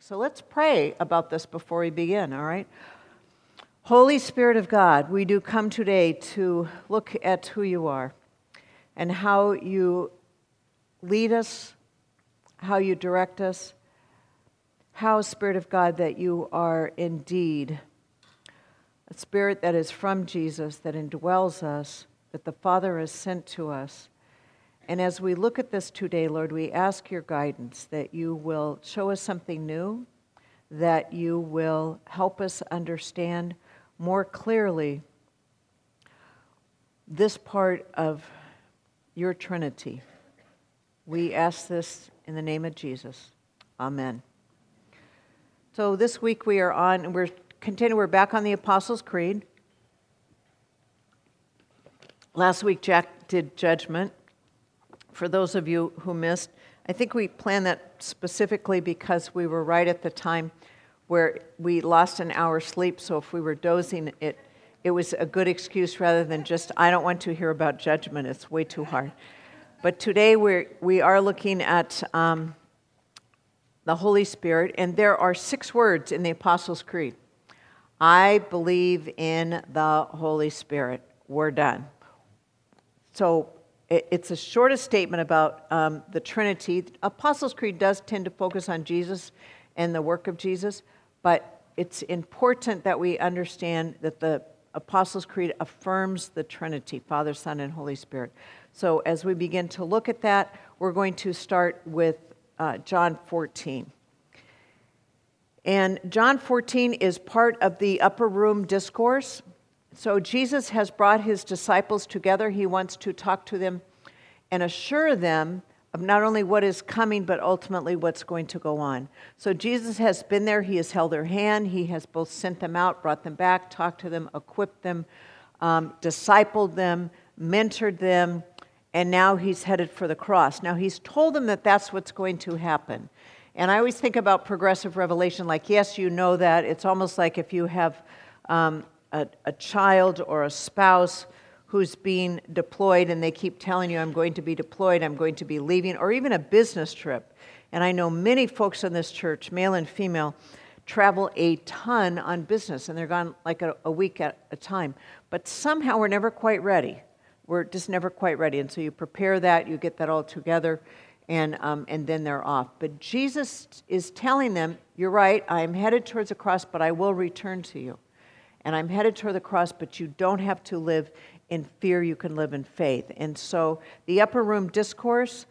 So let's pray about this before we begin, all right? Holy Spirit of God, we do come today to look at who you are and how you lead us, how you direct us, how, Spirit of God, that you are indeed a spirit that is from Jesus, that indwells us, that the Father has sent to us. And as we look at this today, Lord, we ask your guidance that you will show us something new, that you will help us understand more clearly this part of your Trinity. We ask this in the name of Jesus. Amen. So this week we are on, and we're continuing, we're back on the Apostles' Creed. Last week Jack did judgment. For those of you who missed, I think we planned that specifically because we were right at the time where we lost an hour's sleep. So if we were dozing, it it was a good excuse rather than just I don't want to hear about judgment. It's way too hard. But today we're we are looking at um, the Holy Spirit, and there are six words in the Apostles' Creed. I believe in the Holy Spirit. We're done. So it's a shortest statement about um, the Trinity. Apostles' Creed does tend to focus on Jesus and the work of Jesus, but it's important that we understand that the Apostles' Creed affirms the Trinity Father, Son, and Holy Spirit. So as we begin to look at that, we're going to start with uh, John 14. And John 14 is part of the upper room discourse. So Jesus has brought his disciples together. He wants to talk to them and assure them of not only what is coming, but ultimately what's going to go on. So Jesus has been there. He has held their hand. He has both sent them out, brought them back, talked to them, equipped them, um, discipled them, mentored them, and now he's headed for the cross. Now, he's told them that that's what's going to happen. And I always think about progressive revelation like, yes, you know that. It's almost like if you have um, a, a child or a spouse who's being deployed and they keep telling you, I'm going to be deployed, I'm going to be leaving, or even a business trip. And I know many folks in this church, male and female, travel a ton on business and they're gone like a, a week at a time. But somehow we're never quite ready we're just never quite ready. And so you prepare that, you get that all together, and, um, and then they're off. But Jesus is telling them, You're right, I'm headed towards the cross, but I will return to you. And I'm headed toward the cross, but you don't have to live in fear, you can live in faith. And so the upper room discourse,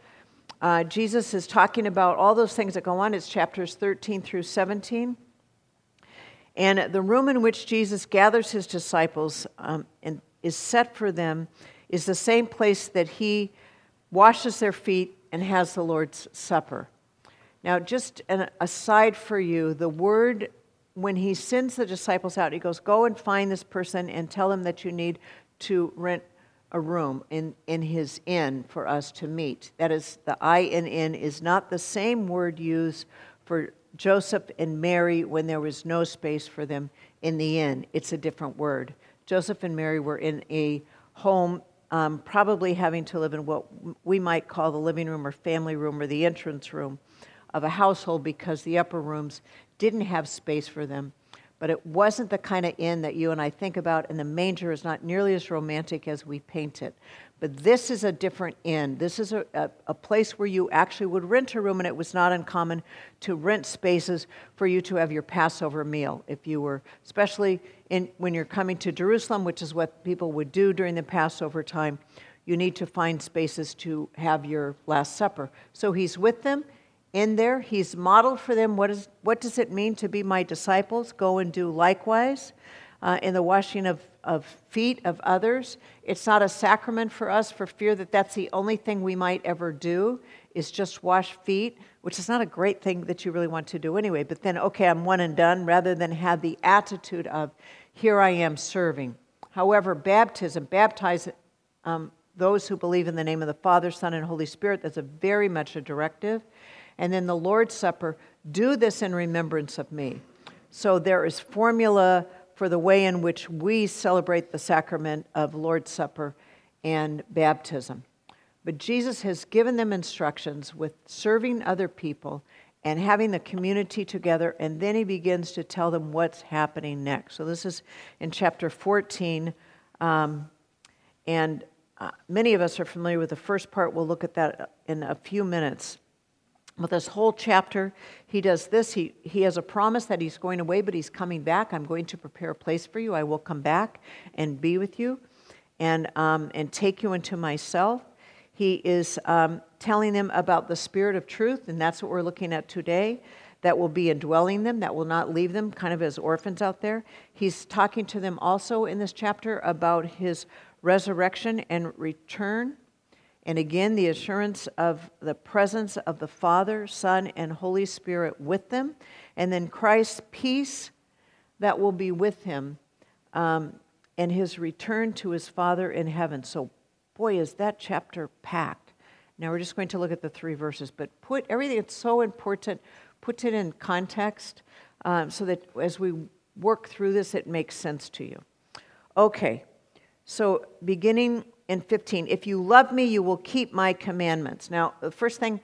uh, Jesus is talking about all those things that go on. It's chapters 13 through 17. And the room in which Jesus gathers his disciples um, and is set for them is the same place that he washes their feet and has the Lord's Supper. Now, just an aside for you, the word, when he sends the disciples out, he goes, Go and find this person and tell them that you need to rent a room in, in his inn for us to meet. That is, the I in inn is not the same word used for Joseph and Mary when there was no space for them in the inn. It's a different word. Joseph and Mary were in a home um, probably having to live in what we might call the living room or family room or the entrance room of a household because the upper rooms didn't have space for them. But it wasn't the kind of inn that you and I think about, and the manger is not nearly as romantic as we paint it. But this is a different inn. This is a, a, a, place where you actually would rent a room, and it was not uncommon to rent spaces for you to have your Passover meal. If you were, especially in, when you're coming to Jerusalem, which is what people would do during the Passover time, you need to find spaces to have your Last Supper. So he's with them in there. He's modeled for them what, is, what does it mean to be my disciples? Go and do likewise uh, in the washing of, of feet of others. It's not a sacrament for us for fear that that's the only thing we might ever do is just wash feet, which is not a great thing that you really want to do anyway. But then, okay, I'm one and done, rather than have the attitude of, here I am serving. However, baptism, baptize um, those who believe in the name of the Father, Son, and Holy Spirit, that's a very much a directive. And then the Lord's Supper, do this in remembrance of me. So there is formula for the way in which we celebrate the sacrament of Lord's Supper and baptism. But Jesus has given them instructions with serving other people and having the community together, and then he begins to tell them what's happening next. So this is in chapter 14, um, and uh, many of us are familiar with the first part. We'll look at that in a few minutes. But this whole chapter, he does this. He, he has a promise that he's going away, but he's coming back. I'm going to prepare a place for you. I will come back and be with you and, um, and take you into myself. He is um, telling them about the spirit of truth, and that's what we're looking at today. That will be indwelling them, that will not leave them kind of as orphans out there. He's talking to them also in this chapter about his resurrection and return. And again, the assurance of the presence of the Father, Son, and Holy Spirit with them. And then Christ's peace that will be with him um, and his return to his Father in heaven. So, boy, is that chapter packed. Now, we're just going to look at the three verses, but put everything that's so important, put it in context um, so that as we work through this, it makes sense to you. Okay, so beginning in 15, if you love me, you will keep my commandments. Now, the first thing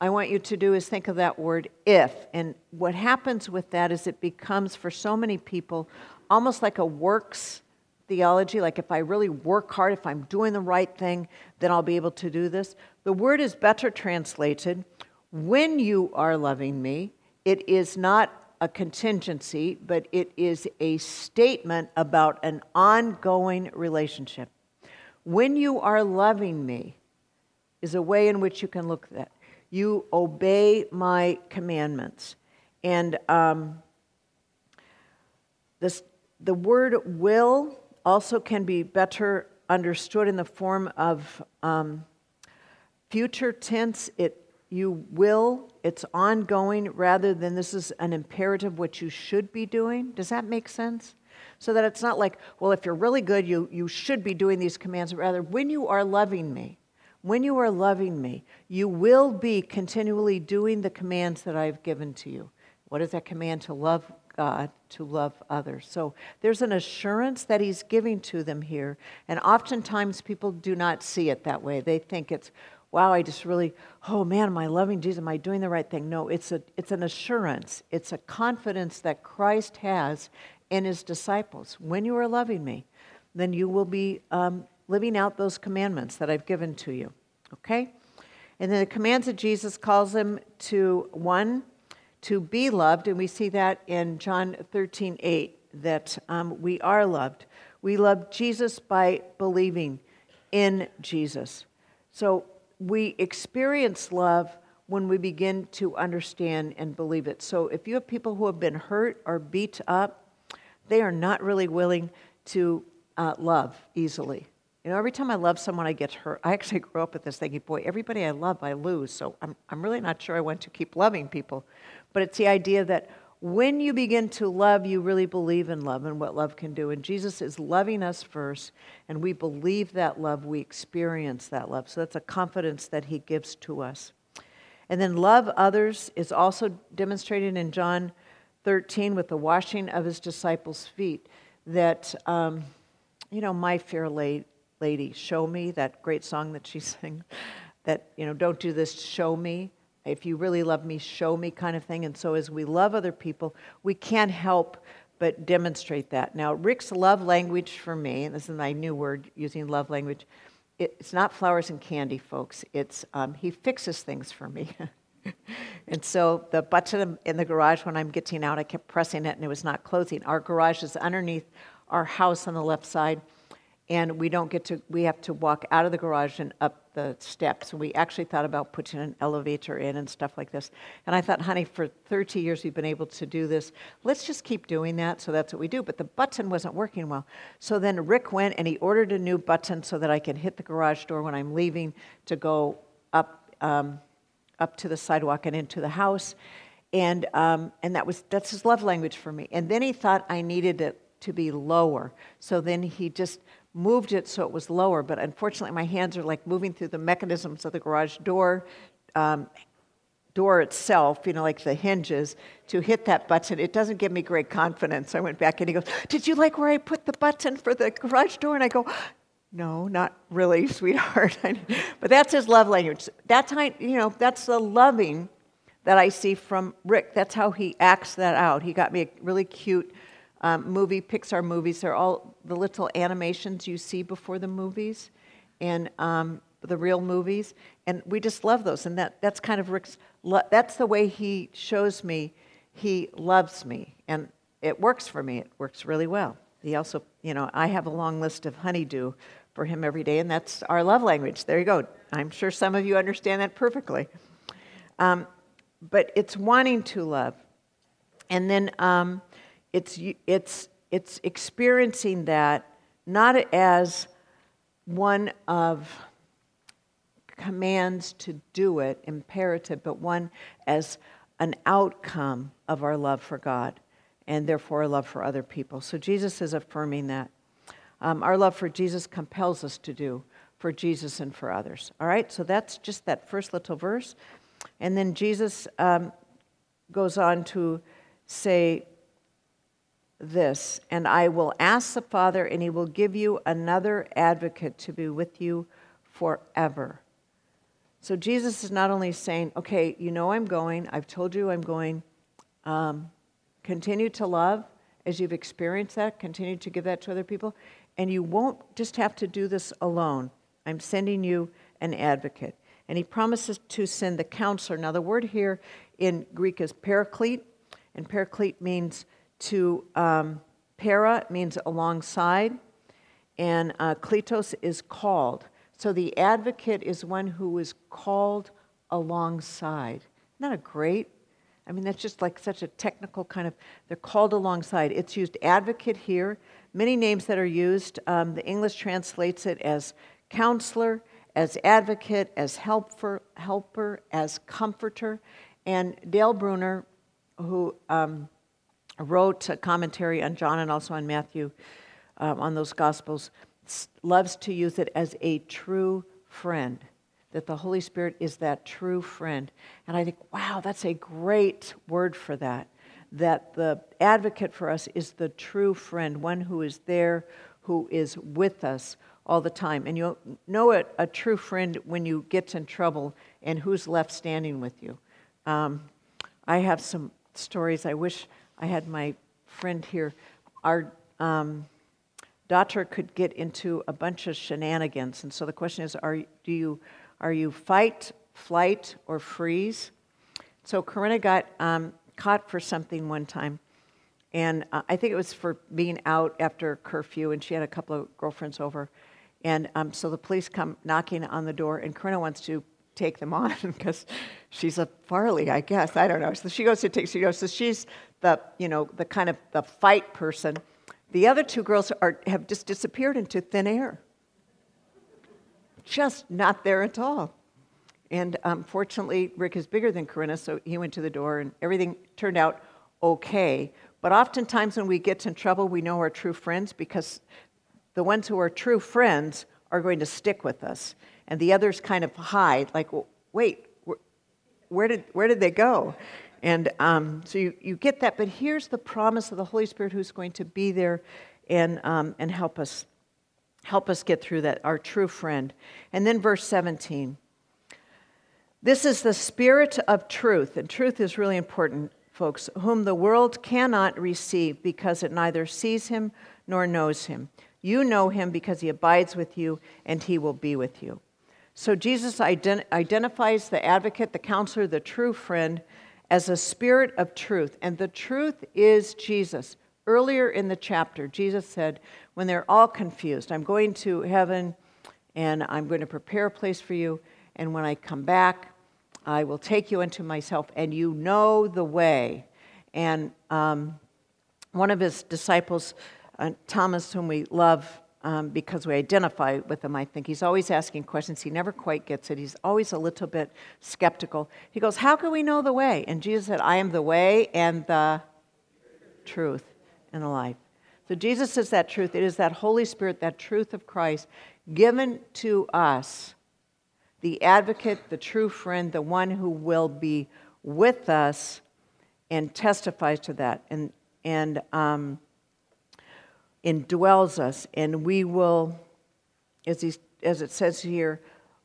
I want you to do is think of that word if. And what happens with that is it becomes, for so many people, almost like a works theology. Like if I really work hard, if I'm doing the right thing, then I'll be able to do this. The word is better translated when you are loving me. It is not a contingency, but it is a statement about an ongoing relationship. When you are loving me, is a way in which you can look at that. You obey my commandments. And um, this, the word will also can be better understood in the form of um, future tense. It you will, it's ongoing rather than this is an imperative, what you should be doing. Does that make sense? So that it's not like, well, if you're really good, you, you should be doing these commands. Rather, when you are loving me, when you are loving me, you will be continually doing the commands that I've given to you. What is that command? To love God, to love others. So there's an assurance that He's giving to them here. And oftentimes people do not see it that way. They think it's, wow, I just really, oh man, am I loving Jesus? Am I doing the right thing? No, it's, a, it's an assurance, it's a confidence that Christ has in his disciples. When you are loving me, then you will be um, living out those commandments that I've given to you. Okay? And then the commands that Jesus calls them to one, to be loved, and we see that in John 13 8, that um, we are loved. We love Jesus by believing in Jesus. So we experience love when we begin to understand and believe it. So if you have people who have been hurt or beat up, they are not really willing to uh, love easily. You know, every time I love someone, I get hurt. I actually grew up with this thinking, boy, everybody I love, I lose. So I'm, I'm really not sure I want to keep loving people. But it's the idea that when you begin to love, you really believe in love and what love can do. And Jesus is loving us first, and we believe that love, we experience that love. So that's a confidence that he gives to us. And then love others is also demonstrated in John 13 with the washing of his disciples' feet. That, um, you know, my fair lady, show me, that great song that she sings, that, you know, don't do this, show me if you really love me, show me kind of thing. And so as we love other people, we can't help but demonstrate that. Now, Rick's love language for me, and this is my new word using love language, it's not flowers and candy, folks. It's um, he fixes things for me. and so the button in the garage when I'm getting out, I kept pressing it and it was not closing. Our garage is underneath our house on the left side and we don't get to we have to walk out of the garage and up the steps. We actually thought about putting an elevator in and stuff like this. And i thought honey for 30 years we've been able to do this. Let's just keep doing that. So that's what we do. But the button wasn't working well. So then rick went and he ordered a new button so that i can hit the garage door when i'm leaving to go up um, up to the sidewalk and into the house and um, and that was that's his love language for me and then he thought i needed it to be lower so then he just moved it so it was lower, but unfortunately my hands are like moving through the mechanisms of the garage door, um, door itself, you know, like the hinges, to hit that button. It doesn't give me great confidence. I went back and he goes, Did you like where I put the button for the garage door? And I go, No, not really, sweetheart. but that's his love language. That's how, you know, that's the loving that I see from Rick. That's how he acts that out. He got me a really cute um, movie, Pixar movies. They're all the little animations you see before the movies and um, the real movies. And we just love those. And that, that's kind of Rick's, lo- that's the way he shows me he loves me. And it works for me. It works really well. He also, you know, I have a long list of honey-do for him every day, and that's our love language. There you go. I'm sure some of you understand that perfectly. Um, but it's wanting to love. And then um, it's, it's, it's experiencing that not as one of commands to do it, imperative, but one as an outcome of our love for God and therefore our love for other people. So Jesus is affirming that. Um, our love for Jesus compels us to do for Jesus and for others. All right, so that's just that first little verse. And then Jesus um, goes on to say this, and I will ask the Father, and he will give you another advocate to be with you forever. So Jesus is not only saying, okay, you know I'm going, I've told you I'm going, um, continue to love as you've experienced that, continue to give that to other people, and you won't just have to do this alone. I'm sending you an advocate. And he promises to send the counselor. Now, the word here in Greek is paraclete, and paraclete means to, um, para means alongside, and uh, kletos is called. So the advocate is one who is called alongside. Isn't that a great? I mean, that's just like such a technical kind of, they're called alongside. It's used advocate here. Many names that are used, um, the English translates it as counselor, as advocate, as helper, helper, as comforter. And Dale Bruner, who um, wrote a commentary on John and also on Matthew, um, on those Gospels, loves to use it as a true friend. That the Holy Spirit is that true friend. And I think, wow, that's a great word for that. That the advocate for us is the true friend, one who is there, who is with us, all the time. And you know it, a true friend when you get in trouble and who's left standing with you. Um, I have some stories. I wish I had my friend here. Our um, daughter could get into a bunch of shenanigans. And so the question is are, do you, are you fight, flight, or freeze? So Corinna got um, caught for something one time. And uh, I think it was for being out after curfew, and she had a couple of girlfriends over. And um, so the police come knocking on the door, and Corinna wants to take them on because she's a Farley, I guess. I don't know. So she goes to take, she goes, so she's the, you know, the kind of the fight person. The other two girls are, have just disappeared into thin air. Just not there at all. And um, fortunately, Rick is bigger than Corinna, so he went to the door and everything turned out okay. But oftentimes, when we get in trouble, we know our true friends because the ones who are true friends are going to stick with us. And the others kind of hide, like, wait, where did, where did they go? And um, so you, you get that. But here's the promise of the Holy Spirit who's going to be there and, um, and help us help us get through that, our true friend. And then verse 17. This is the spirit of truth, and truth is really important, folks, whom the world cannot receive because it neither sees him nor knows him. You know him because he abides with you and he will be with you. So Jesus ident- identifies the advocate, the counselor, the true friend as a spirit of truth. And the truth is Jesus. Earlier in the chapter, Jesus said, when they're all confused, I'm going to heaven and I'm going to prepare a place for you. And when I come back, I will take you into myself, and you know the way. And um, one of his disciples uh, Thomas, whom we love um, because we identify with him, I think, he's always asking questions. He never quite gets it. He's always a little bit skeptical. He goes, How can we know the way? And Jesus said, I am the way and the truth and the life. So Jesus is that truth. It is that Holy Spirit, that truth of Christ, given to us, the advocate, the true friend, the one who will be with us and testifies to that. And, and um, indwells us, and we will, as, he, as it says here,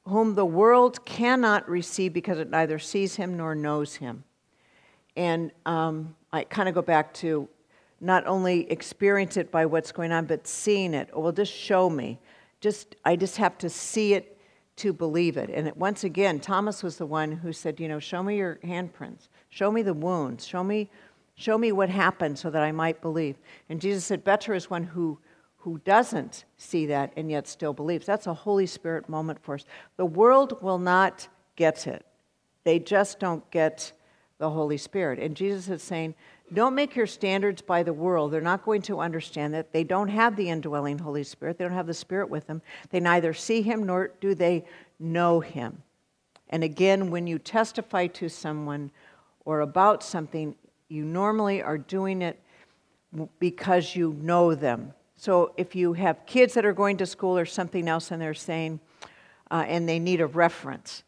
whom the world cannot receive because it neither sees him nor knows him. and um, I kind of go back to not only experience it by what's going on, but seeing it. Well, just show me. Just I just have to see it to believe it. And once again, Thomas was the one who said, you know, show me your handprints, show me the wounds, show me, show me what happened, so that I might believe. And Jesus said, better is one who who doesn't see that and yet still believes. That's a Holy Spirit moment for us. The world will not get it. They just don't get the Holy Spirit. And Jesus is saying, don't make your standards by the world. They're not going to understand that. They don't have the indwelling Holy Spirit. They don't have the Spirit with them. They neither see Him nor do they know Him. And again, when you testify to someone or about something, you normally are doing it because you know them. So if you have kids that are going to school or something else and they're saying, uh, and they need a reference,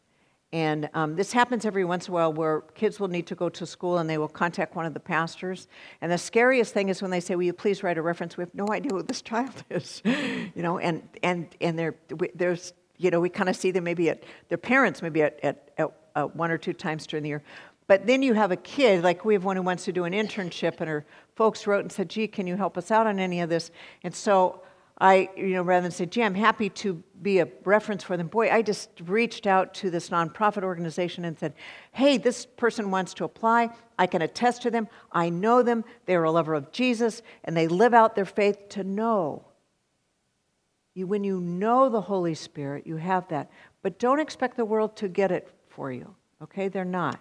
and um, this happens every once in a while where kids will need to go to school and they will contact one of the pastors. And the scariest thing is when they say, Will you please write a reference? We have no idea who this child is. you know, and, and, and they're, we, there's, you know, we kind of see them maybe at their parents, maybe at, at, at uh, one or two times during the year. But then you have a kid, like we have one who wants to do an internship, and her folks wrote and said, Gee, can you help us out on any of this? And so I, you know, rather than say, gee, I'm happy to be a reference for them, boy, I just reached out to this nonprofit organization and said, hey, this person wants to apply. I can attest to them. I know them. They're a lover of Jesus, and they live out their faith to know. You, when you know the Holy Spirit, you have that. But don't expect the world to get it for you, okay? They're not.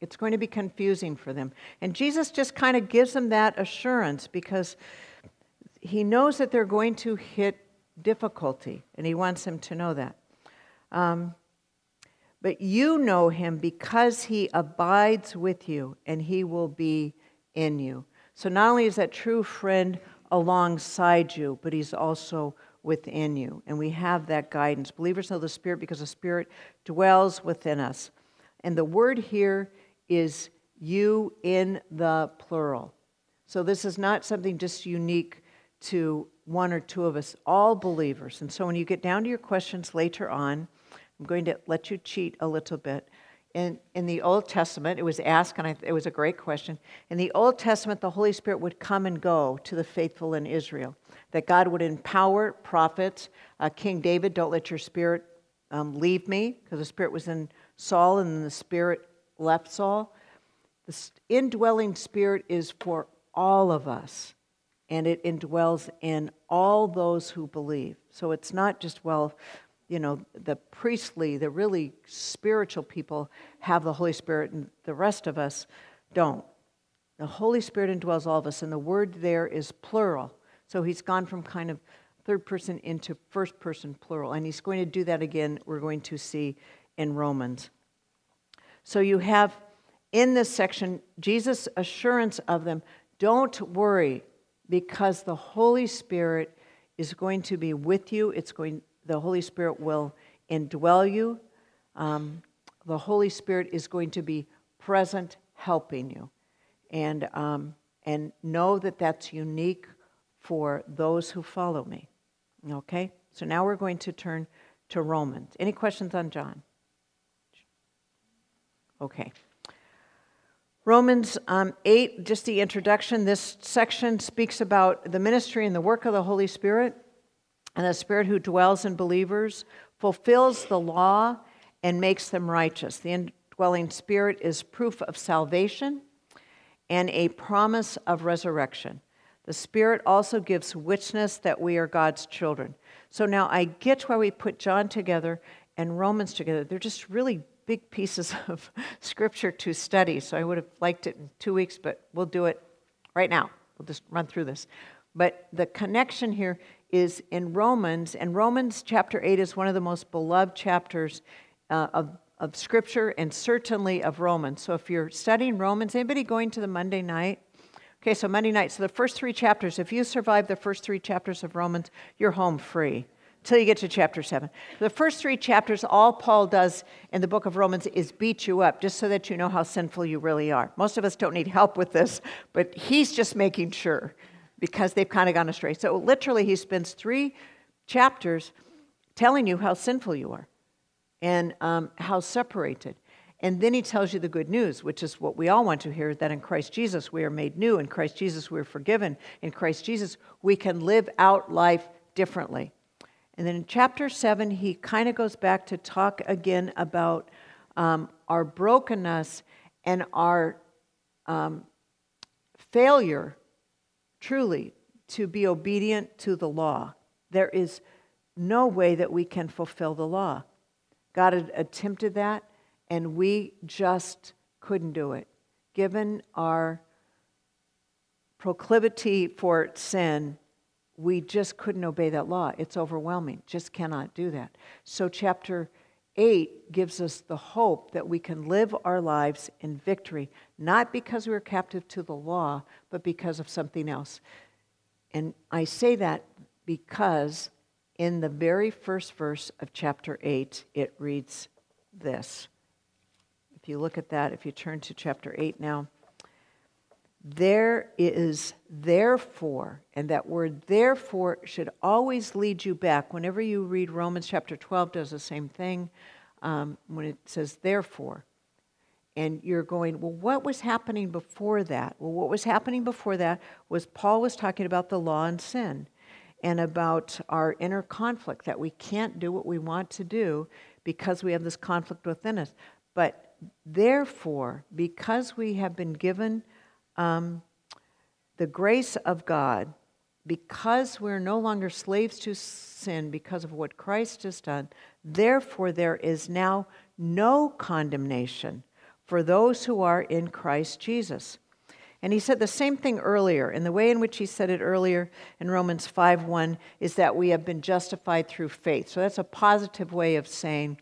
It's going to be confusing for them. And Jesus just kind of gives them that assurance because he knows that they're going to hit difficulty, and he wants them to know that. Um, but you know him because he abides with you, and he will be in you. So not only is that true friend alongside you, but he's also within you. And we have that guidance. Believers know the Spirit because the Spirit dwells within us. And the word here is you in the plural. So this is not something just unique to one or two of us, all believers. And so when you get down to your questions later on, I'm going to let you cheat a little bit. In, in the Old Testament, it was asked, and I, it was a great question. In the Old Testament, the Holy Spirit would come and go to the faithful in Israel. That God would empower prophets. Uh, King David, don't let your spirit um, leave me, because the spirit was in Saul and the spirit left Saul. The indwelling spirit is for all of us and it indwells in all those who believe. So it's not just, well, you know, the priestly, the really spiritual people have the Holy Spirit, and the rest of us don't. The Holy Spirit indwells all of us, and the word there is plural. So he's gone from kind of third person into first person plural, and he's going to do that again, we're going to see in Romans. So you have in this section Jesus' assurance of them don't worry, because the Holy Spirit is going to be with you. It's going, the Holy Spirit will indwell you. Um, the Holy Spirit is going to be present, helping you. And, um, and know that that's unique for those who follow me. Okay? So now we're going to turn to Romans. Any questions on John? Okay. Romans um, 8, just the introduction, this section speaks about the ministry and the work of the Holy Spirit. And the Spirit who dwells in believers fulfills the law and makes them righteous. The indwelling Spirit is proof of salvation and a promise of resurrection. The Spirit also gives witness that we are God's children. So now I get why we put John together and Romans together. They're just really big pieces of scripture to study, so I would have liked it in two weeks, but we'll do it right now. We'll just run through this. But the connection here is in Romans, and Romans chapter 8 is one of the most beloved chapters uh, of, of scripture and certainly of Romans. So if you're studying Romans, anybody going to the Monday night? Okay, so Monday night. So the first three chapters, if you survive the first three chapters of Romans, you're home free till you get to chapter 7. The first three chapters, all Paul does in the book of Romans is beat you up just so that you know how sinful you really are. Most of us don't need help with this, but he's just making sure because they've kind of gone astray. So literally, he spends three chapters telling you how sinful you are and um, how separated. And then he tells you the good news, which is what we all want to hear that in Christ Jesus we are made new, in Christ Jesus we are forgiven, in Christ Jesus we can live out life differently. And then in chapter 7, he kind of goes back to talk again about um, our brokenness and our um, failure, truly, to be obedient to the law. There is no way that we can fulfill the law. God had attempted that, and we just couldn't do it. Given our proclivity for sin, we just couldn't obey that law. It's overwhelming. Just cannot do that. So, chapter 8 gives us the hope that we can live our lives in victory, not because we're captive to the law, but because of something else. And I say that because in the very first verse of chapter 8, it reads this. If you look at that, if you turn to chapter 8 now, there is therefore, and that word therefore should always lead you back. Whenever you read Romans chapter 12, does the same thing um, when it says therefore. And you're going, well, what was happening before that? Well, what was happening before that was Paul was talking about the law and sin and about our inner conflict that we can't do what we want to do because we have this conflict within us. But therefore, because we have been given um, the grace of God, because we're no longer slaves to sin because of what Christ has done, therefore there is now no condemnation for those who are in Christ Jesus. And he said the same thing earlier. And the way in which he said it earlier in Romans 5 1 is that we have been justified through faith. So that's a positive way of saying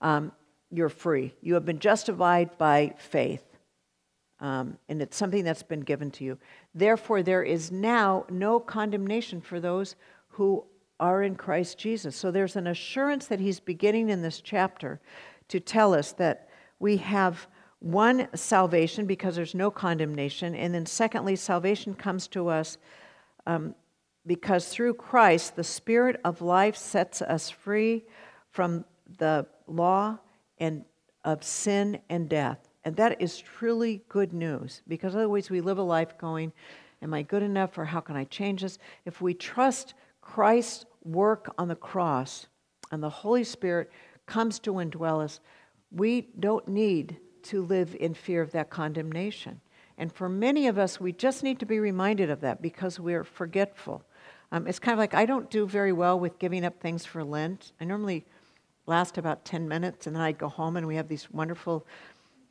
um, you're free. You have been justified by faith um, and it's something that's been given to you. Therefore, there is now no condemnation for those who are in Christ Jesus. So there's an assurance that he's beginning in this chapter to tell us that we have one salvation because there's no condemnation, and then secondly, salvation comes to us um, because through Christ, the Spirit of life sets us free from the law and of sin and death. And that is truly good news because otherwise we live a life going, Am I good enough or how can I change this? If we trust Christ's work on the cross and the Holy Spirit comes to indwell us, we don't need to live in fear of that condemnation. And for many of us, we just need to be reminded of that because we're forgetful. Um, it's kind of like I don't do very well with giving up things for Lent. I normally last about 10 minutes and then I go home and we have these wonderful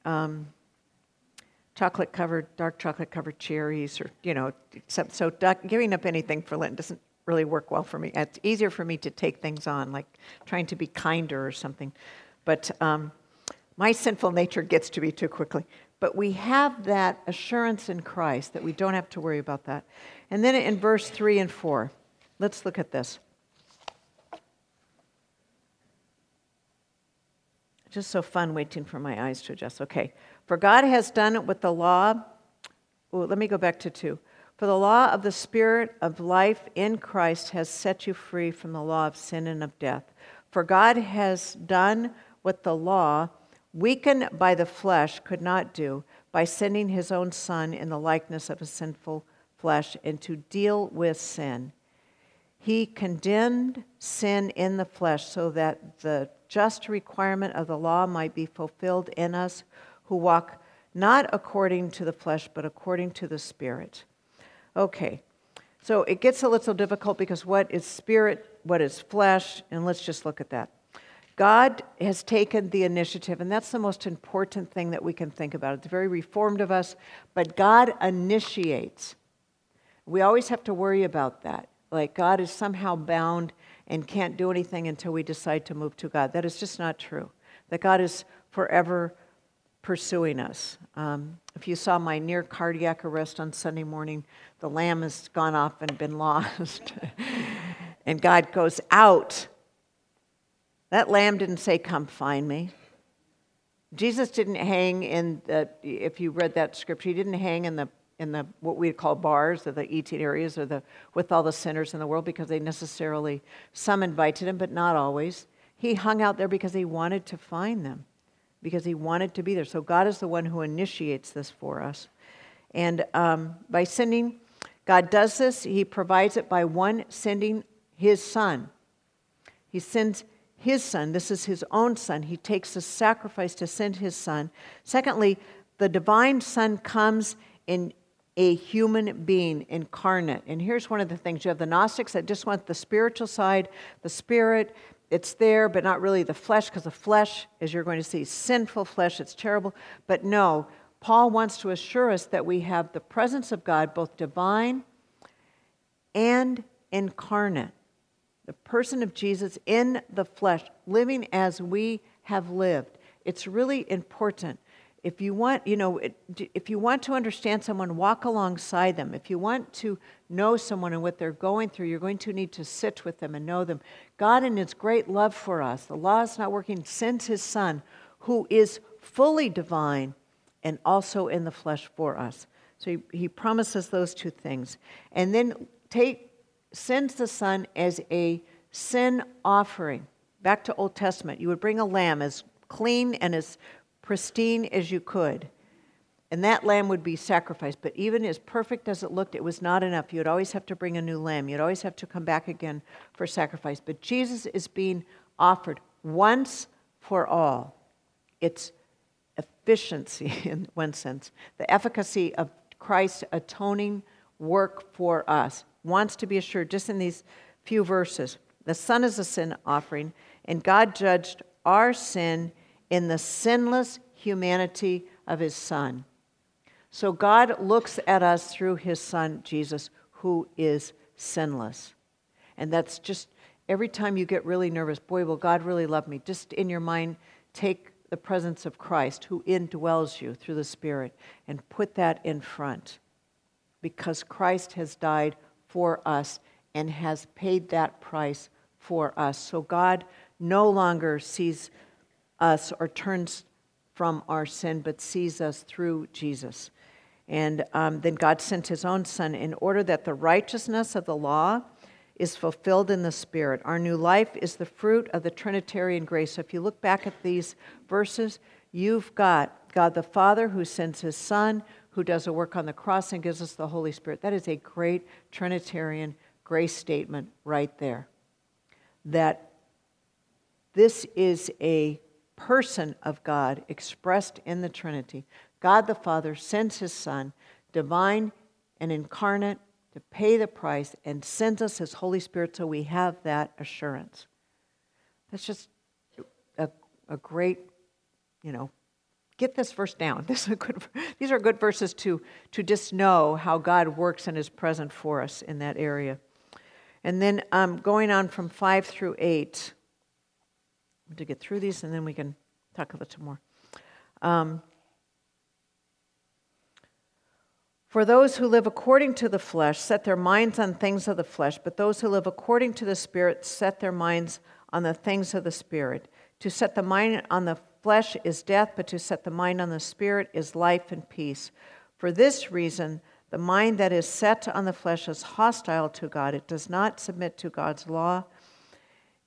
um, chocolate covered, dark chocolate covered cherries, or, you know, so giving up anything for Lent doesn't really work well for me. It's easier for me to take things on, like trying to be kinder or something. But um, my sinful nature gets to me too quickly. But we have that assurance in Christ that we don't have to worry about that. And then in verse 3 and 4, let's look at this. Just so fun waiting for my eyes to adjust. Okay. For God has done it with the law. Well, let me go back to two. For the law of the Spirit of life in Christ has set you free from the law of sin and of death. For God has done what the law, weakened by the flesh, could not do by sending his own Son in the likeness of a sinful flesh and to deal with sin. He condemned sin in the flesh so that the just requirement of the law might be fulfilled in us who walk not according to the flesh, but according to the Spirit. Okay, so it gets a little difficult because what is spirit, what is flesh, and let's just look at that. God has taken the initiative, and that's the most important thing that we can think about. It's very reformed of us, but God initiates. We always have to worry about that. Like God is somehow bound and can't do anything until we decide to move to God. That is just not true. That God is forever pursuing us. Um, if you saw my near cardiac arrest on Sunday morning, the lamb has gone off and been lost. and God goes out. That lamb didn't say, Come find me. Jesus didn't hang in the, if you read that scripture, he didn't hang in the in the what we call bars or the eating areas or the with all the sinners in the world because they necessarily some invited him but not always he hung out there because he wanted to find them because he wanted to be there. So God is the one who initiates this for us. And um, by sending, God does this, he provides it by one sending his son. He sends his son. This is his own son. He takes a sacrifice to send his son. Secondly, the divine son comes in a human being incarnate. And here's one of the things you have the Gnostics that just want the spiritual side, the spirit, it's there, but not really the flesh, because the flesh, as you're going to see, sinful flesh, it's terrible. But no, Paul wants to assure us that we have the presence of God, both divine and incarnate the person of Jesus in the flesh, living as we have lived. It's really important. If you want, you know, if you want to understand someone, walk alongside them. If you want to know someone and what they're going through, you're going to need to sit with them and know them. God, in His great love for us, the law is not working, sends His Son, who is fully divine and also in the flesh for us. So He, he promises those two things. And then take sends the Son as a sin offering. Back to Old Testament, you would bring a lamb as clean and as pristine as you could. And that lamb would be sacrificed. But even as perfect as it looked, it was not enough. You'd always have to bring a new lamb. You'd always have to come back again for sacrifice. But Jesus is being offered once for all. It's efficiency, in one sense, the efficacy of Christ's atoning work for us wants to be assured just in these few verses. The Son is a sin offering, and God judged our sin in the sinless humanity of His Son. So God looks at us through His Son, Jesus, who is sinless. And that's just every time you get really nervous, boy, will God really love me? Just in your mind, take the presence of Christ who indwells you through the Spirit and put that in front because Christ has died for us and has paid that price for us. So God no longer sees us or turns from our sin, but sees us through Jesus. And um, then God sent his own Son in order that the righteousness of the law is fulfilled in the Spirit. Our new life is the fruit of the Trinitarian grace. So if you look back at these verses, you've got God the Father who sends his Son, who does a work on the cross and gives us the Holy Spirit. That is a great Trinitarian grace statement right there. That this is a person of God expressed in the Trinity. God the Father sends his Son, divine and incarnate, to pay the price and sends us his Holy Spirit so we have that assurance. That's just a, a great, you know, get this verse down. This is a good, these are good verses to, to just know how God works and is present for us in that area. And then um, going on from 5 through 8, to get through these and then we can talk a little more. Um, For those who live according to the flesh set their minds on things of the flesh, but those who live according to the Spirit set their minds on the things of the Spirit. To set the mind on the flesh is death, but to set the mind on the Spirit is life and peace. For this reason, the mind that is set on the flesh is hostile to God. It does not submit to God's law.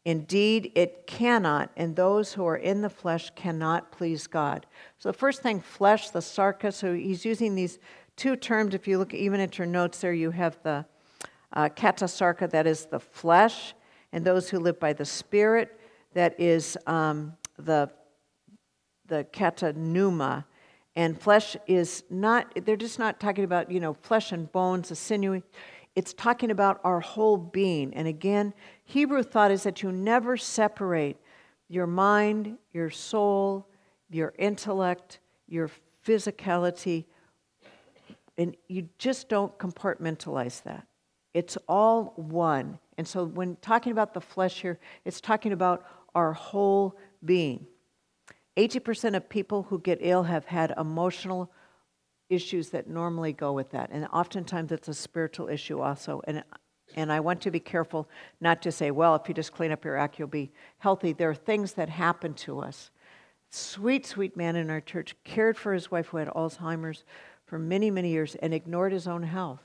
Indeed, it cannot, and those who are in the flesh cannot please God. So, the first thing, flesh, the sarka, so he's using these two terms. If you look even at your notes there, you have the uh, kata sarka, that is the flesh, and those who live by the Spirit, that is um, the the kata pneuma. And flesh is not, they're just not talking about, you know, flesh and bones, the sinewy. It's talking about our whole being. And again, Hebrew thought is that you never separate your mind, your soul, your intellect, your physicality, and you just don't compartmentalize that. It's all one. And so when talking about the flesh here, it's talking about our whole being. 80% of people who get ill have had emotional issues that normally go with that. And oftentimes it's a spiritual issue also. And, and I want to be careful not to say, well, if you just clean up your act, you'll be healthy. There are things that happen to us. Sweet, sweet man in our church cared for his wife who had Alzheimer's for many, many years and ignored his own health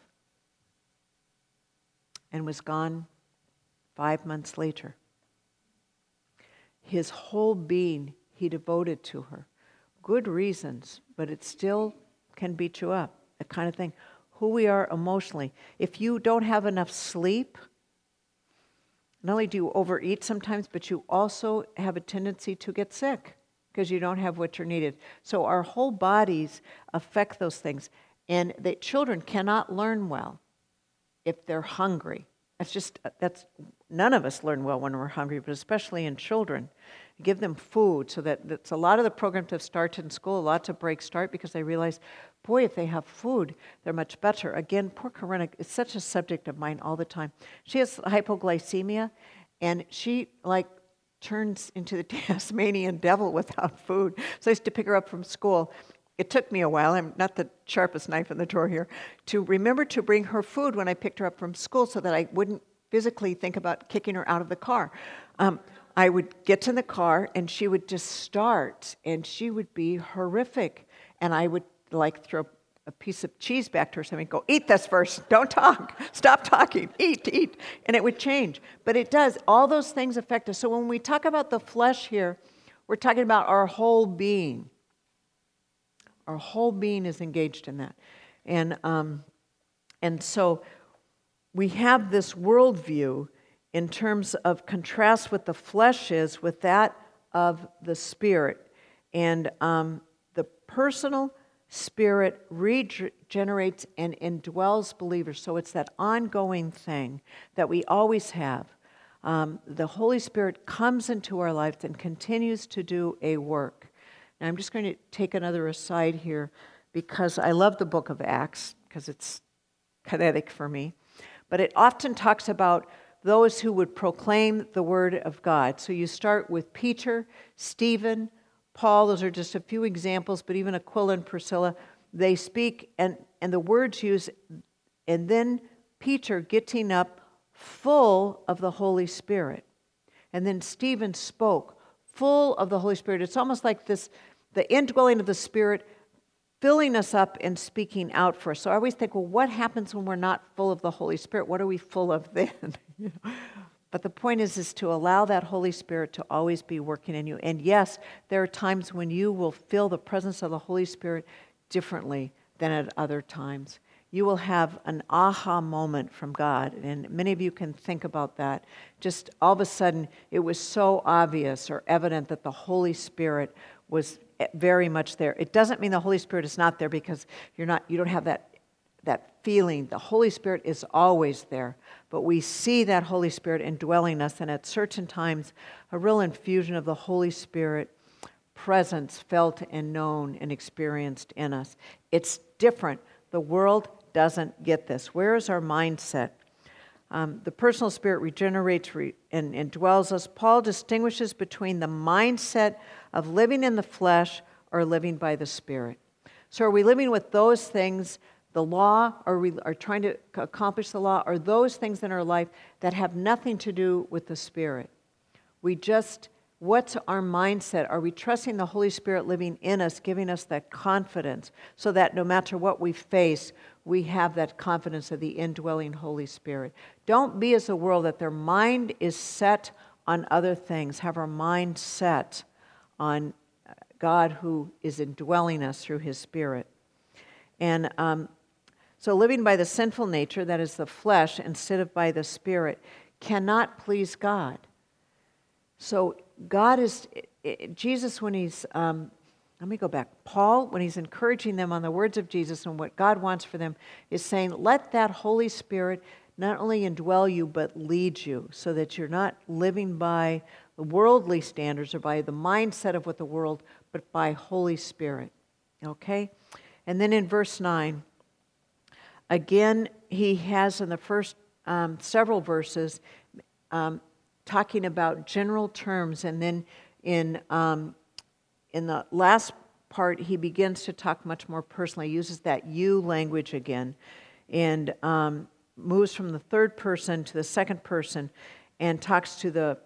and was gone five months later. His whole being he devoted to her. good reasons, but it still can beat you up, that kind of thing. Who we are emotionally. If you don't have enough sleep, not only do you overeat sometimes, but you also have a tendency to get sick because you don't have what you're needed. So our whole bodies affect those things. And that children cannot learn well if they're hungry. That's just, that's, none of us learn well when we're hungry, but especially in children. Give them food so that that's a lot of the programs have started in school, lots of breaks start because they realize, boy, if they have food, they're much better. Again, poor Corinna is such a subject of mine all the time. She has hypoglycemia, and she, like, turns into the Tasmanian devil without food. So I used to pick her up from school. It took me a while, I'm not the sharpest knife in the drawer here, to remember to bring her food when I picked her up from school so that I wouldn't physically think about kicking her out of the car. Um, I would get to the car and she would just start and she would be horrific. And I would like throw a piece of cheese back to her and go, Eat this first. Don't talk. Stop talking. Eat, eat. And it would change. But it does. All those things affect us. So when we talk about the flesh here, we're talking about our whole being. Our whole being is engaged in that. And, um, and so we have this worldview in terms of contrast what the flesh is with that of the spirit. And um, the personal spirit regenerates and indwells believers. So it's that ongoing thing that we always have. Um, the Holy Spirit comes into our lives and continues to do a work. Now, I'm just going to take another aside here because I love the book of Acts because it's kinetic for me. But it often talks about those who would proclaim the word of God. So you start with Peter, Stephen, Paul. Those are just a few examples, but even Aquila and Priscilla, they speak, and, and the words used, and then Peter getting up full of the Holy Spirit. And then Stephen spoke full of the Holy Spirit. It's almost like this the indwelling of the Spirit filling us up and speaking out for us. So I always think, well, what happens when we're not full of the Holy Spirit? What are we full of then? But the point is, is to allow that Holy Spirit to always be working in you. And yes, there are times when you will feel the presence of the Holy Spirit differently than at other times you will have an aha moment from God. And many of you can think about that. Just all of a sudden, it was so obvious or evident that the Holy Spirit was very much there. It doesn't mean the Holy Spirit is not there because you're not, you don't have that, that feeling. The Holy Spirit is always there. But we see that Holy Spirit indwelling us, and at certain times, a real infusion of the Holy Spirit presence felt and known and experienced in us. It's different. The world doesn't get this. Where is our mindset? Um, the personal spirit regenerates re- and, and dwells us. Paul distinguishes between the mindset of living in the flesh or living by the spirit. So, are we living with those things, the law, or we are trying to accomplish the law, or those things in our life that have nothing to do with the spirit? We just What's our mindset? Are we trusting the Holy Spirit living in us, giving us that confidence so that no matter what we face, we have that confidence of the indwelling Holy Spirit? Don't be as a world that their mind is set on other things. Have our mind set on God who is indwelling us through His Spirit. And um, so, living by the sinful nature, that is the flesh, instead of by the Spirit, cannot please God. So, God is, Jesus, when he's, um, let me go back. Paul, when he's encouraging them on the words of Jesus and what God wants for them, is saying, let that Holy Spirit not only indwell you, but lead you so that you're not living by the worldly standards or by the mindset of what the world, but by Holy Spirit. Okay? And then in verse 9, again, he has in the first um, several verses um, talking about general terms, and then in, um, in the last part, he begins to talk much more personally, he uses that you language again, and um, moves from the third person to the second person and talks to the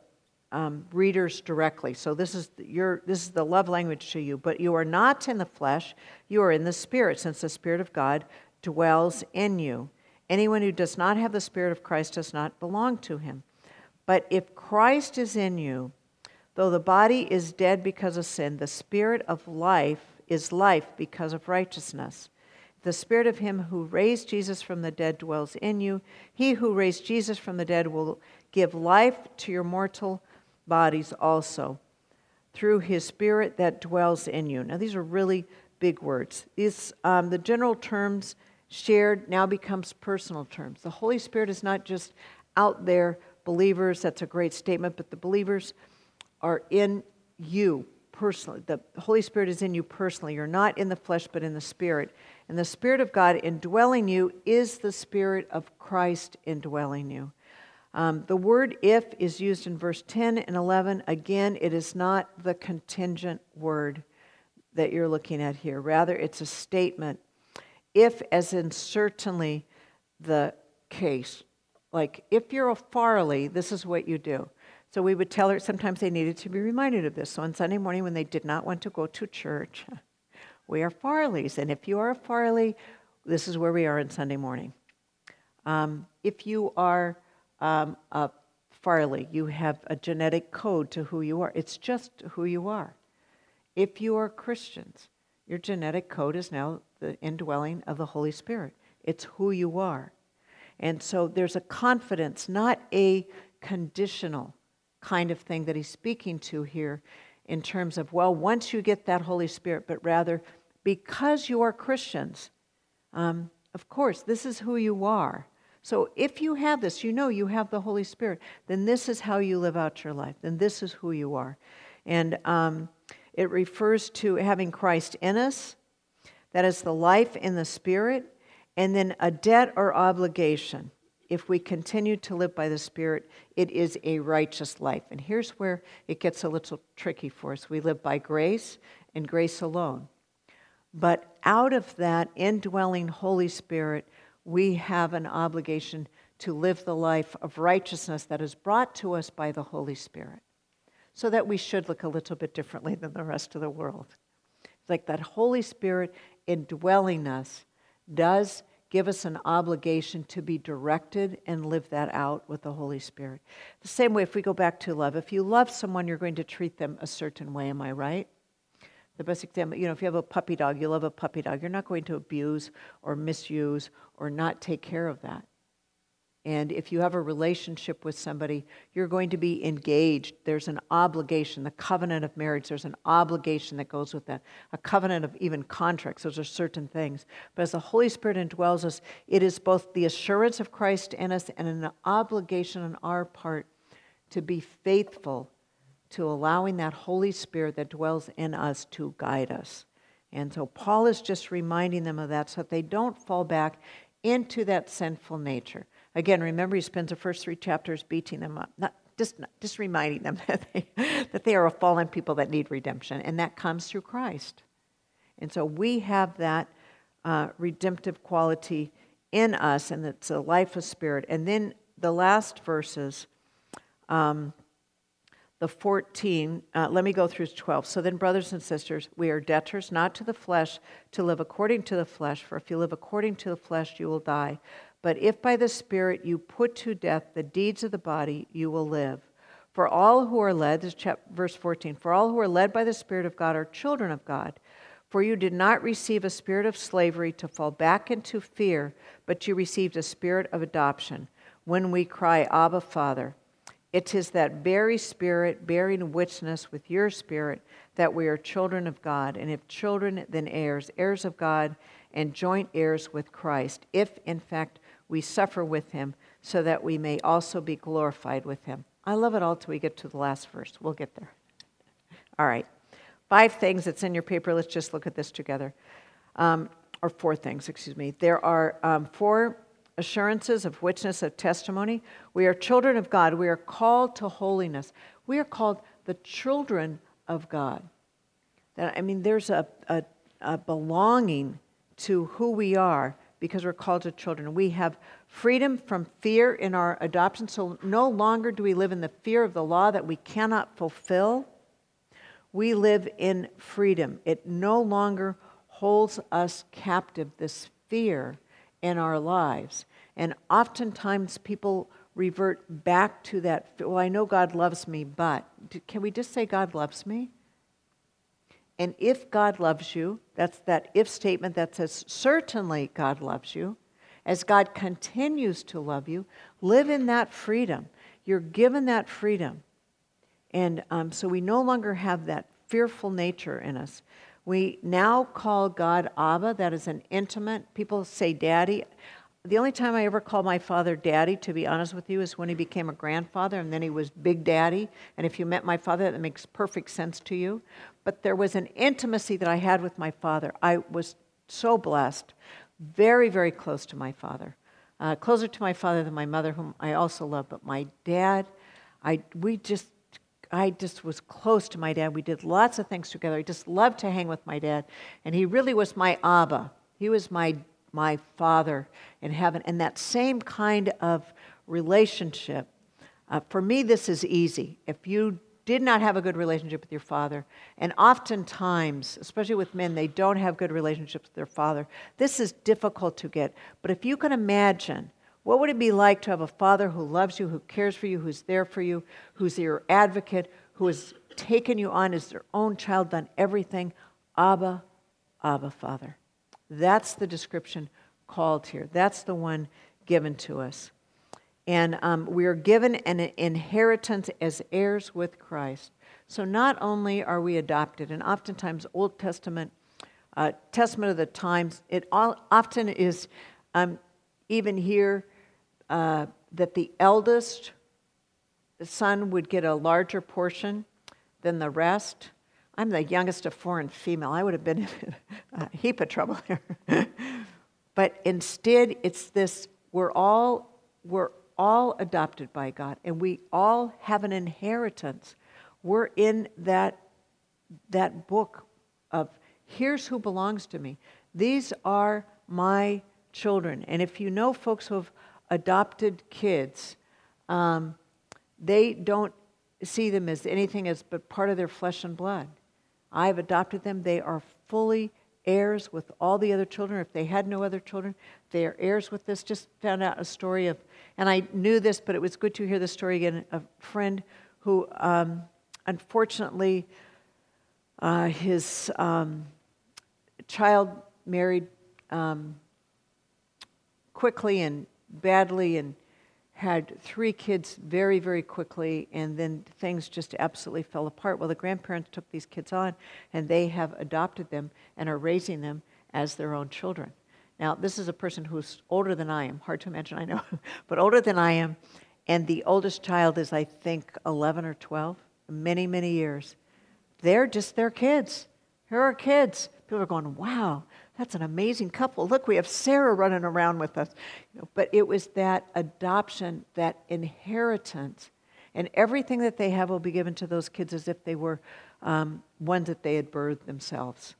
um, readers directly. So this is your this is the love language to you. But you are not in the flesh; you are in the spirit, since the spirit of God dwells in you. Anyone who does not have the spirit of Christ does not belong to him. But if Christ is in you, Though the body is dead because of sin, the spirit of life is life because of righteousness. The spirit of him who raised Jesus from the dead dwells in you. He who raised Jesus from the dead will give life to your mortal bodies also through his spirit that dwells in you. Now, these are really big words. These, um, the general terms shared now becomes personal terms. The Holy Spirit is not just out there, believers, that's a great statement, but the believers are in you personally. The Holy Spirit is in you personally. You're not in the flesh, but in the Spirit. And the Spirit of God indwelling you is the Spirit of Christ indwelling you. Um, the word if is used in verse 10 and 11. Again, it is not the contingent word that you're looking at here. Rather, it's a statement. If, as in certainly the case. Like, if you're a Farley, this is what you do. So we would tell her sometimes they needed to be reminded of this. So on Sunday morning, when they did not want to go to church, we are Farleys. And if you are a Farley, this is where we are on Sunday morning. Um, if you are um, a Farley, you have a genetic code to who you are. It's just who you are. If you are Christians, your genetic code is now the indwelling of the Holy Spirit. It's who you are. And so there's a confidence, not a conditional kind of thing that he's speaking to here in terms of, well, once you get that Holy Spirit, but rather because you are Christians, um, of course, this is who you are. So if you have this, you know you have the Holy Spirit, then this is how you live out your life. Then this is who you are. And um, it refers to having Christ in us, that is the life in the Spirit, and then a debt or obligation if we continue to live by the Spirit, it is a righteous life. And here's where it gets a little tricky for us. We live by grace and grace alone. But out of that indwelling Holy Spirit, we have an obligation to live the life of righteousness that is brought to us by the Holy Spirit. So that we should look a little bit differently than the rest of the world. It's like that Holy Spirit indwelling us does give us an obligation to be directed and live that out with the Holy Spirit. The same way, if we go back to love, if you love someone, you're going to treat them a certain way, am I right? The best example, you know, if you have a puppy dog, you love a puppy dog, you're not going to abuse or misuse or not take care of that. And if you have a relationship with somebody, you're going to be engaged. There's an obligation, the covenant of marriage, there's an obligation that goes with that. A covenant of even contracts, those are certain things. But as the Holy Spirit indwells us, it is both the assurance of Christ in us and an obligation on our part to be faithful to allowing that Holy Spirit that dwells in us to guide us. And so Paul is just reminding them of that so that they don't fall back into that sinful nature. Again, remember, he spends the first three chapters beating them up, not just, just reminding them that they, that they are a fallen people that need redemption, and that comes through Christ. And so we have that uh, redemptive quality in us, and it's a life of spirit. And then the last verses, um, the 14, uh, let me go through 12. So then, brothers and sisters, we are debtors not to the flesh to live according to the flesh, for if you live according to the flesh, you will die. But if by the Spirit you put to death the deeds of the body, you will live. For all who are led, this is verse 14, for all who are led by the Spirit of God are children of God. For you did not receive a spirit of slavery to fall back into fear, but you received a spirit of adoption. When we cry, Abba, Father, it is that very spirit bearing witness with your spirit that we are children of God. And if children, then heirs, heirs of God, and joint heirs with Christ, if in fact we suffer with him so that we may also be glorified with him. I love it all till we get to the last verse. We'll get there. All right. Five things that's in your paper. Let's just look at this together. Um, or four things, excuse me. There are um, four assurances of witness of testimony. We are children of God. We are called to holiness. We are called the children of God. I mean, there's a, a, a belonging to who we are because we're called to children. We have freedom from fear in our adoption, so no longer do we live in the fear of the law that we cannot fulfill. We live in freedom. It no longer holds us captive, this fear in our lives. And oftentimes people revert back to that. Well, I know God loves me, but can we just say God loves me? And if God loves you, that's that if statement that says, certainly God loves you. As God continues to love you, live in that freedom. You're given that freedom. And um, so we no longer have that fearful nature in us. We now call God Abba. That is an intimate, people say daddy. The only time I ever called my father daddy, to be honest with you, is when he became a grandfather and then he was big daddy. And if you met my father, that makes perfect sense to you. But there was an intimacy that I had with my father. I was so blessed, very, very close to my father. Uh, closer to my father than my mother, whom I also love. But my dad, I, we just I just was close to my dad. We did lots of things together. I just loved to hang with my dad. And he really was my Abba. He was my, my father in heaven. And that same kind of relationship, uh, for me, this is easy. If you did not have a good relationship with your father, and oftentimes, especially with men, they don't have good relationships with their father, this is difficult to get. But if you can imagine, what would it be like to have a father who loves you, who cares for you, who's there for you, who's your advocate, who has taken you on as their own child, done everything? Abba, Abba, Father. That's the description called here. That's the one given to us. And um, we are given an inheritance as heirs with Christ. So not only are we adopted, and oftentimes Old Testament, uh, Testament of the times, it all, often is um, even here uh, that the eldest son would get a larger portion than the rest. I'm the youngest of four and female. I would have been in a heap of trouble here. but instead, it's this we're all, we're all adopted by God, and we all have an inheritance. We're in that, that book of here's who belongs to me. These are my children. And if you know folks who have adopted kids, um, they don't see them as anything as but part of their flesh and blood. I've adopted them. They are fully heirs with all the other children. If they had no other children, they are heirs with this. Just found out a story of, and I knew this, but it was good to hear the story again. A friend who, um, unfortunately, uh, his um, child married um, quickly and badly and had three kids very, very quickly, and then things just absolutely fell apart. Well, the grandparents took these kids on, and they have adopted them and are raising them as their own children. Now, this is a person who's older than I am. Hard to imagine, I know, but older than I am. And the oldest child is, I think, 11 or 12, many, many years. They're just their kids. Here are kids. People are going, wow, that's an amazing couple. Look, we have Sarah running around with us. You know, but it was that adoption, that inheritance, and everything that they have will be given to those kids as if they were um, ones that they had birthed themselves.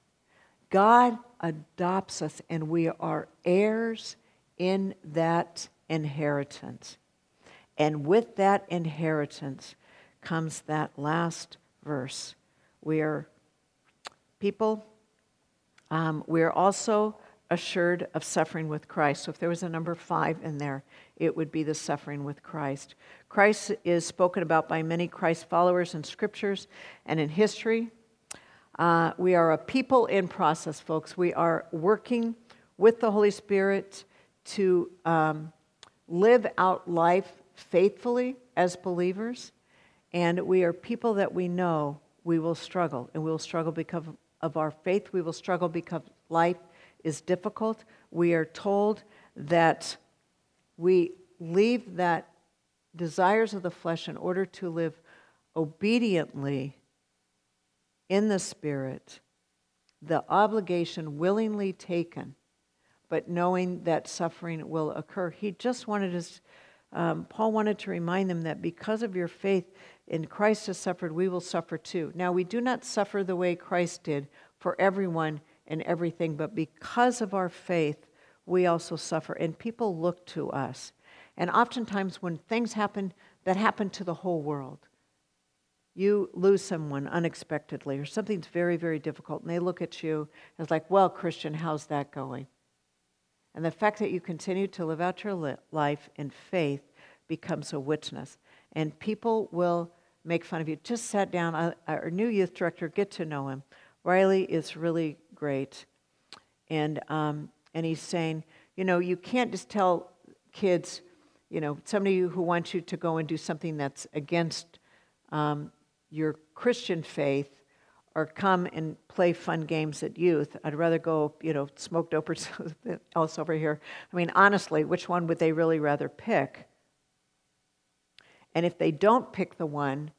God adopts us, and we are heirs in that inheritance. And with that inheritance comes that last verse. We are people um, we're also assured of suffering with Christ. So if there was a number five in there, it would be the suffering with Christ. Christ is spoken about by many Christ followers in scriptures and in history. Uh, we are a people in process, folks. We are working with the Holy Spirit to um, live out life faithfully as believers. And we are people that we know we will struggle, and we will struggle because of our faith. We will struggle because life is difficult. We are told that we leave that desires of the flesh in order to live obediently in the Spirit, the obligation willingly taken, but knowing that suffering will occur. He just wanted us, um, Paul wanted to remind them that because of your faith, in Christ has suffered, we will suffer too. Now, we do not suffer the way Christ did for everyone and everything, but because of our faith, we also suffer. And people look to us. And oftentimes, when things happen that happen to the whole world, you lose someone unexpectedly, or something's very, very difficult, and they look at you it's like, well, Christian, how's that going? And the fact that you continue to live out your life in faith becomes a witness. And people will make fun of you. Just sat down, our new youth director, get to know him. Riley is really great. And, um, and he's saying, you know, you can't just tell kids, you know, somebody who wants you to go and do something that's against um, your Christian faith or come and play fun games at youth. I'd rather go, you know, smoke dope or else over here. I mean, honestly, which one would they really rather pick? And if they don't pick the one,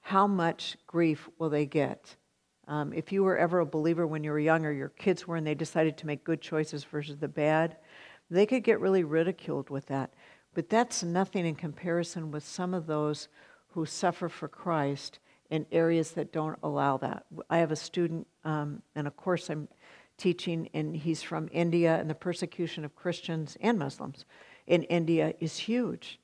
how much grief will they get? Um, if you were ever a believer when you were young or your kids were and they decided to make good choices versus the bad, they could get really ridiculed with that. But that's nothing in comparison with some of those who suffer for Christ in areas that don't allow that. I have a student um, in a course I'm teaching, and he's from India, and the persecution of Christians and Muslims in India is huge.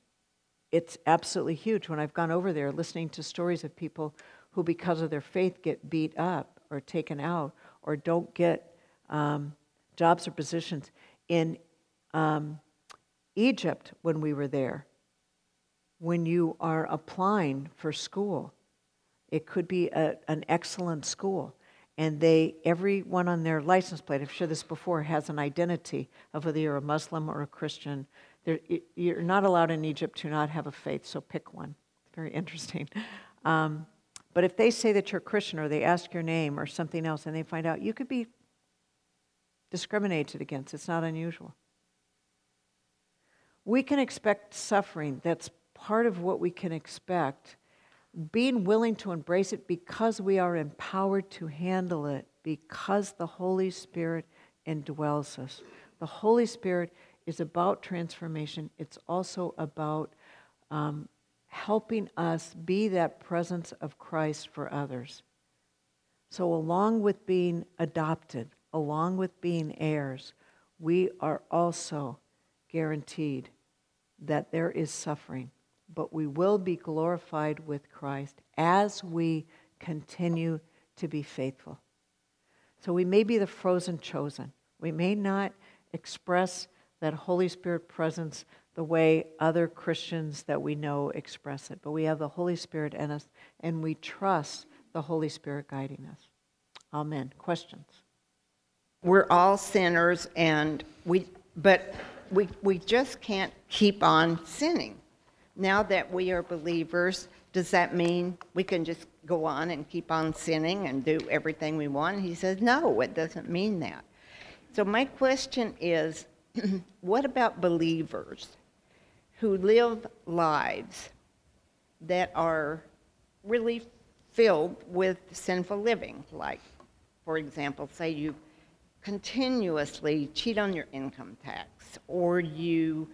It's absolutely huge. When I've gone over there, listening to stories of people who, because of their faith, get beat up or taken out or don't get um, jobs or positions. In um, Egypt, when we were there, when you are applying for school, it could be a, an excellent school. And they, everyone on their license plate, I've shared this before, has an identity of whether you're a Muslim or a Christian. They're, you're not allowed in Egypt to not have a faith, so pick one. Very interesting. Um, but if they say that you're Christian or they ask your name or something else and they find out, you could be discriminated against. It's not unusual. We can expect suffering. That's part of what we can expect being willing to embrace it because we are empowered to handle it, because the Holy Spirit indwells us. The Holy Spirit is about transformation, it's also about um, helping us be that presence of Christ for others. So, along with being adopted, along with being heirs, we are also guaranteed that there is suffering but we will be glorified with Christ as we continue to be faithful. So we may be the frozen chosen. We may not express that Holy Spirit presence the way other Christians that we know express it, but we have the Holy Spirit in us and we trust the Holy Spirit guiding us. Amen. Questions? We're all sinners and we but we we just can't keep on sinning now that we are believers, does that mean we can just go on and keep on sinning and do everything we want? He says, no, it doesn't mean that. So my question is, what about believers who live lives that are really filled with sinful living? Like, for example, say you continuously cheat on your income tax or you,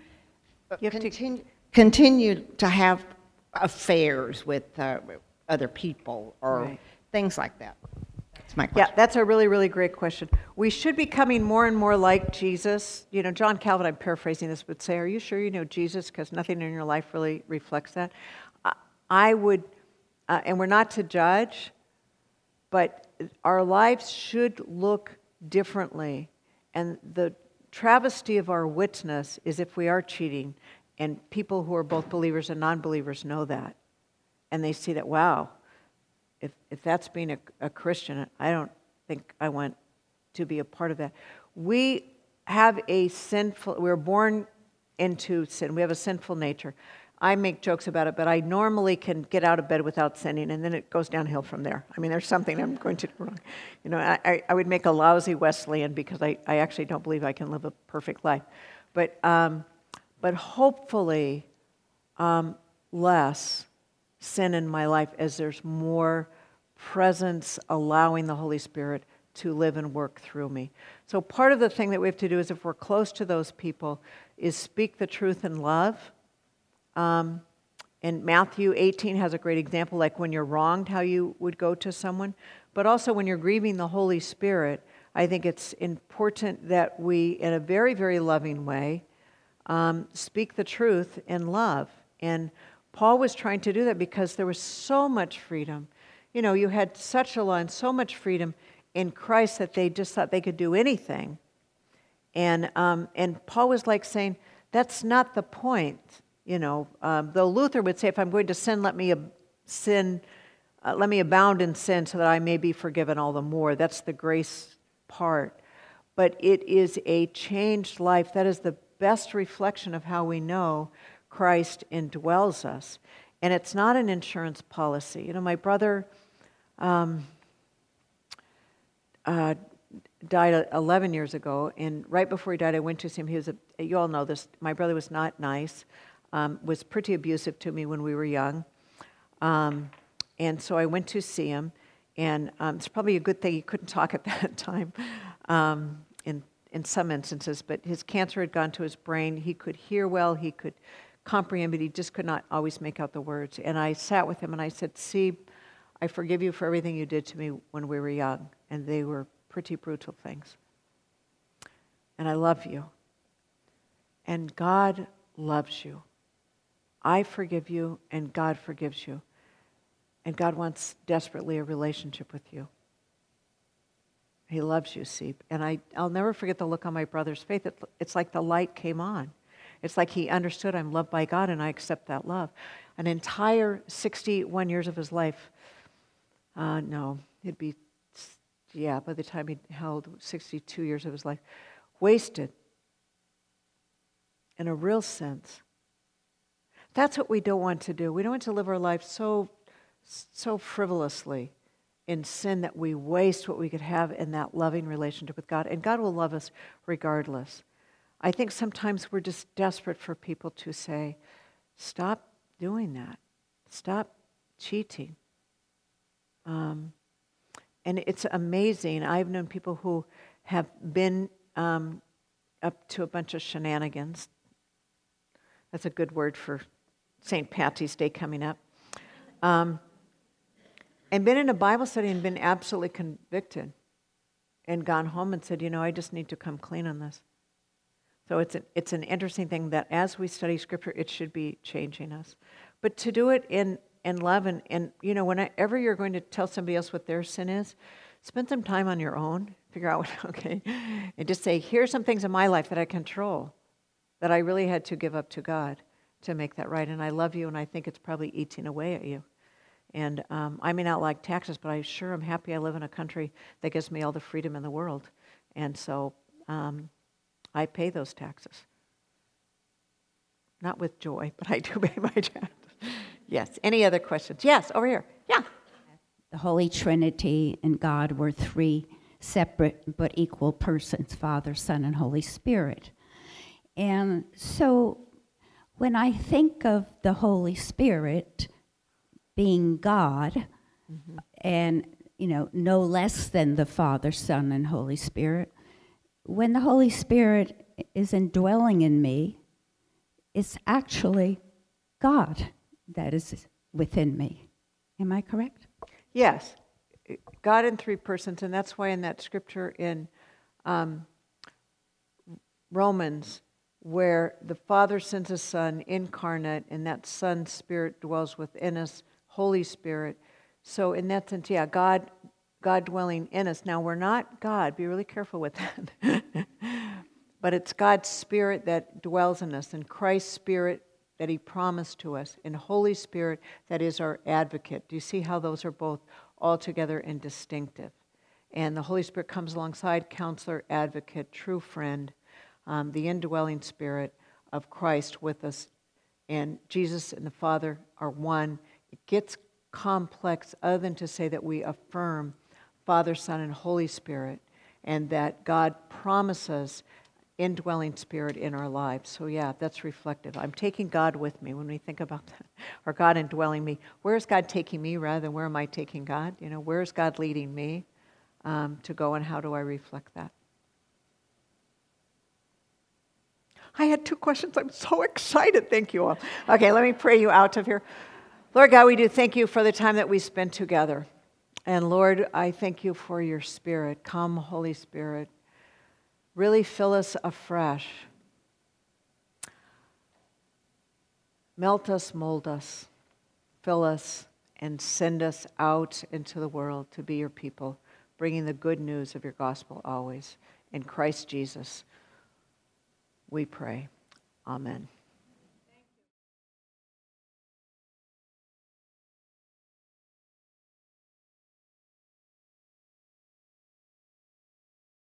you continue continue to have affairs with uh, other people or right. things like that? That's my question. Yeah, that's a really, really great question. We should be coming more and more like Jesus. You know, John Calvin, I'm paraphrasing this, would say, Are you sure you know Jesus? Because nothing in your life really reflects that. I would, uh, and we're not to judge, but our lives should look differently. And the travesty of our witness is if we are cheating and people who are both believers and non believers know that. And they see that, wow, if, if that's being a, a Christian, I don't think I want to be a part of that. We have a sinful, we're born into sin. We have a sinful nature. I make jokes about it, but I normally can get out of bed without sinning, and then it goes downhill from there. I mean, there's something I'm going to do wrong. You know, I, I would make a lousy Wesleyan because I, I actually don't believe I can live a perfect life. But um, but hopefully um, less sin in my life as there's more presence allowing the Holy Spirit to live and work through me. So part of the thing that we have to do is if we're close to those people is speak the truth in love. Um, and Matthew 18 has a great example, like when you're wronged, how you would go to someone. But also when you're grieving the Holy Spirit, I think it's important that we, in a very, very loving way, um, speak the truth in love. And Paul was trying to do that because there was so much freedom. You know, you had such a law and so much freedom in Christ that they just thought they could do anything. And, um, and Paul was like saying, that's not the point. You know, um, though Luther would say, if I'm going to sin, let me ab- sin, uh, let me abound in sin so that I may be forgiven all the more. That's the grace part. But it is a changed life. That is the best reflection of how we know Christ indwells us. And it's not an insurance policy. You know, my brother um, uh, died 11 years ago, and right before he died, I went to see him. He was a, you all know this, my brother was not nice, um, was pretty abusive to me when we were young. Um, and so I went to see him, and um, it's probably a good thing he couldn't talk at that time um, in, in some instances, but his cancer had gone to his brain. He could hear well, he could comprehend, but he just could not always make out the words. And I sat with him and I said, See, I forgive you for everything you did to me when we were young. And they were pretty brutal things. And I love you. And God loves you. I forgive you, and God forgives you. And God wants desperately a relationship with you. He loves you, Seep. And I, I'll never forget the look on my brother's face. It, it's like the light came on. It's like he understood I'm loved by God and I accept that love. An entire 61 years of his life, uh, no, it'd be, yeah, by the time he held 62 years of his life, wasted in a real sense. That's what we don't want to do. We don't want to live our life so, so frivolously in sin that we waste what we could have in that loving relationship with God. And God will love us regardless. I think sometimes we're just desperate for people to say, stop doing that, stop cheating. Um, and it's amazing. I've known people who have been um, up to a bunch of shenanigans. That's a good word for St. Patty's Day coming up. Um, and been in a Bible study and been absolutely convicted and gone home and said, you know, I just need to come clean on this. So it's an, it's an interesting thing that as we study Scripture, it should be changing us. But to do it in, in love, and, and you know, whenever you're going to tell somebody else what their sin is, spend some time on your own, figure out what, okay, and just say, here's some things in my life that I control, that I really had to give up to God to make that right. And I love you, and I think it's probably eating away at you. And um, I may not like taxes, but I sure am happy I live in a country that gives me all the freedom in the world. And so, um, I pay those taxes. Not with joy, but I do pay my taxes. Yes. Any other questions? Yes, over here. Yeah. The Holy Trinity and God were three separate but equal persons Father, Son, and Holy Spirit. And so when I think of the Holy Spirit being God, mm-hmm. and you know, no less than the Father, Son, and Holy Spirit, when the Holy Spirit is indwelling in me, it's actually God that is within me. Am I correct? Yes. God in three persons, and that's why in that scripture in um, Romans, where the Father sends a Son incarnate, and that Son Spirit dwells within us, Holy Spirit. So, in that sense, yeah, God God dwelling in us. Now, we're not God, be really careful with that. but it's God's Spirit that dwells in us, and Christ's Spirit that He promised to us, and Holy Spirit that is our advocate. Do you see how those are both altogether and distinctive? And the Holy Spirit comes alongside counselor, advocate, true friend, um, the indwelling Spirit of Christ with us. And Jesus and the Father are one. It gets complex other than to say that we affirm Father, Son, and Holy Spirit, and that God promises indwelling spirit in our lives. So, yeah, that's reflective. I'm taking God with me when we think about that, or God indwelling me. Where is God taking me rather than where am I taking God? You know, where is God leading me um, to go, and how do I reflect that? I had two questions. I'm so excited. Thank you all. Okay, let me pray you out of here. Lord God, we do thank you for the time that we spent together. And Lord, I thank you for your Spirit. Come, Holy Spirit. Really fill us afresh. Melt us, mold us, fill us, and send us out into the world to be your people, bringing the good news of your gospel always. In Christ Jesus, we pray. Amen.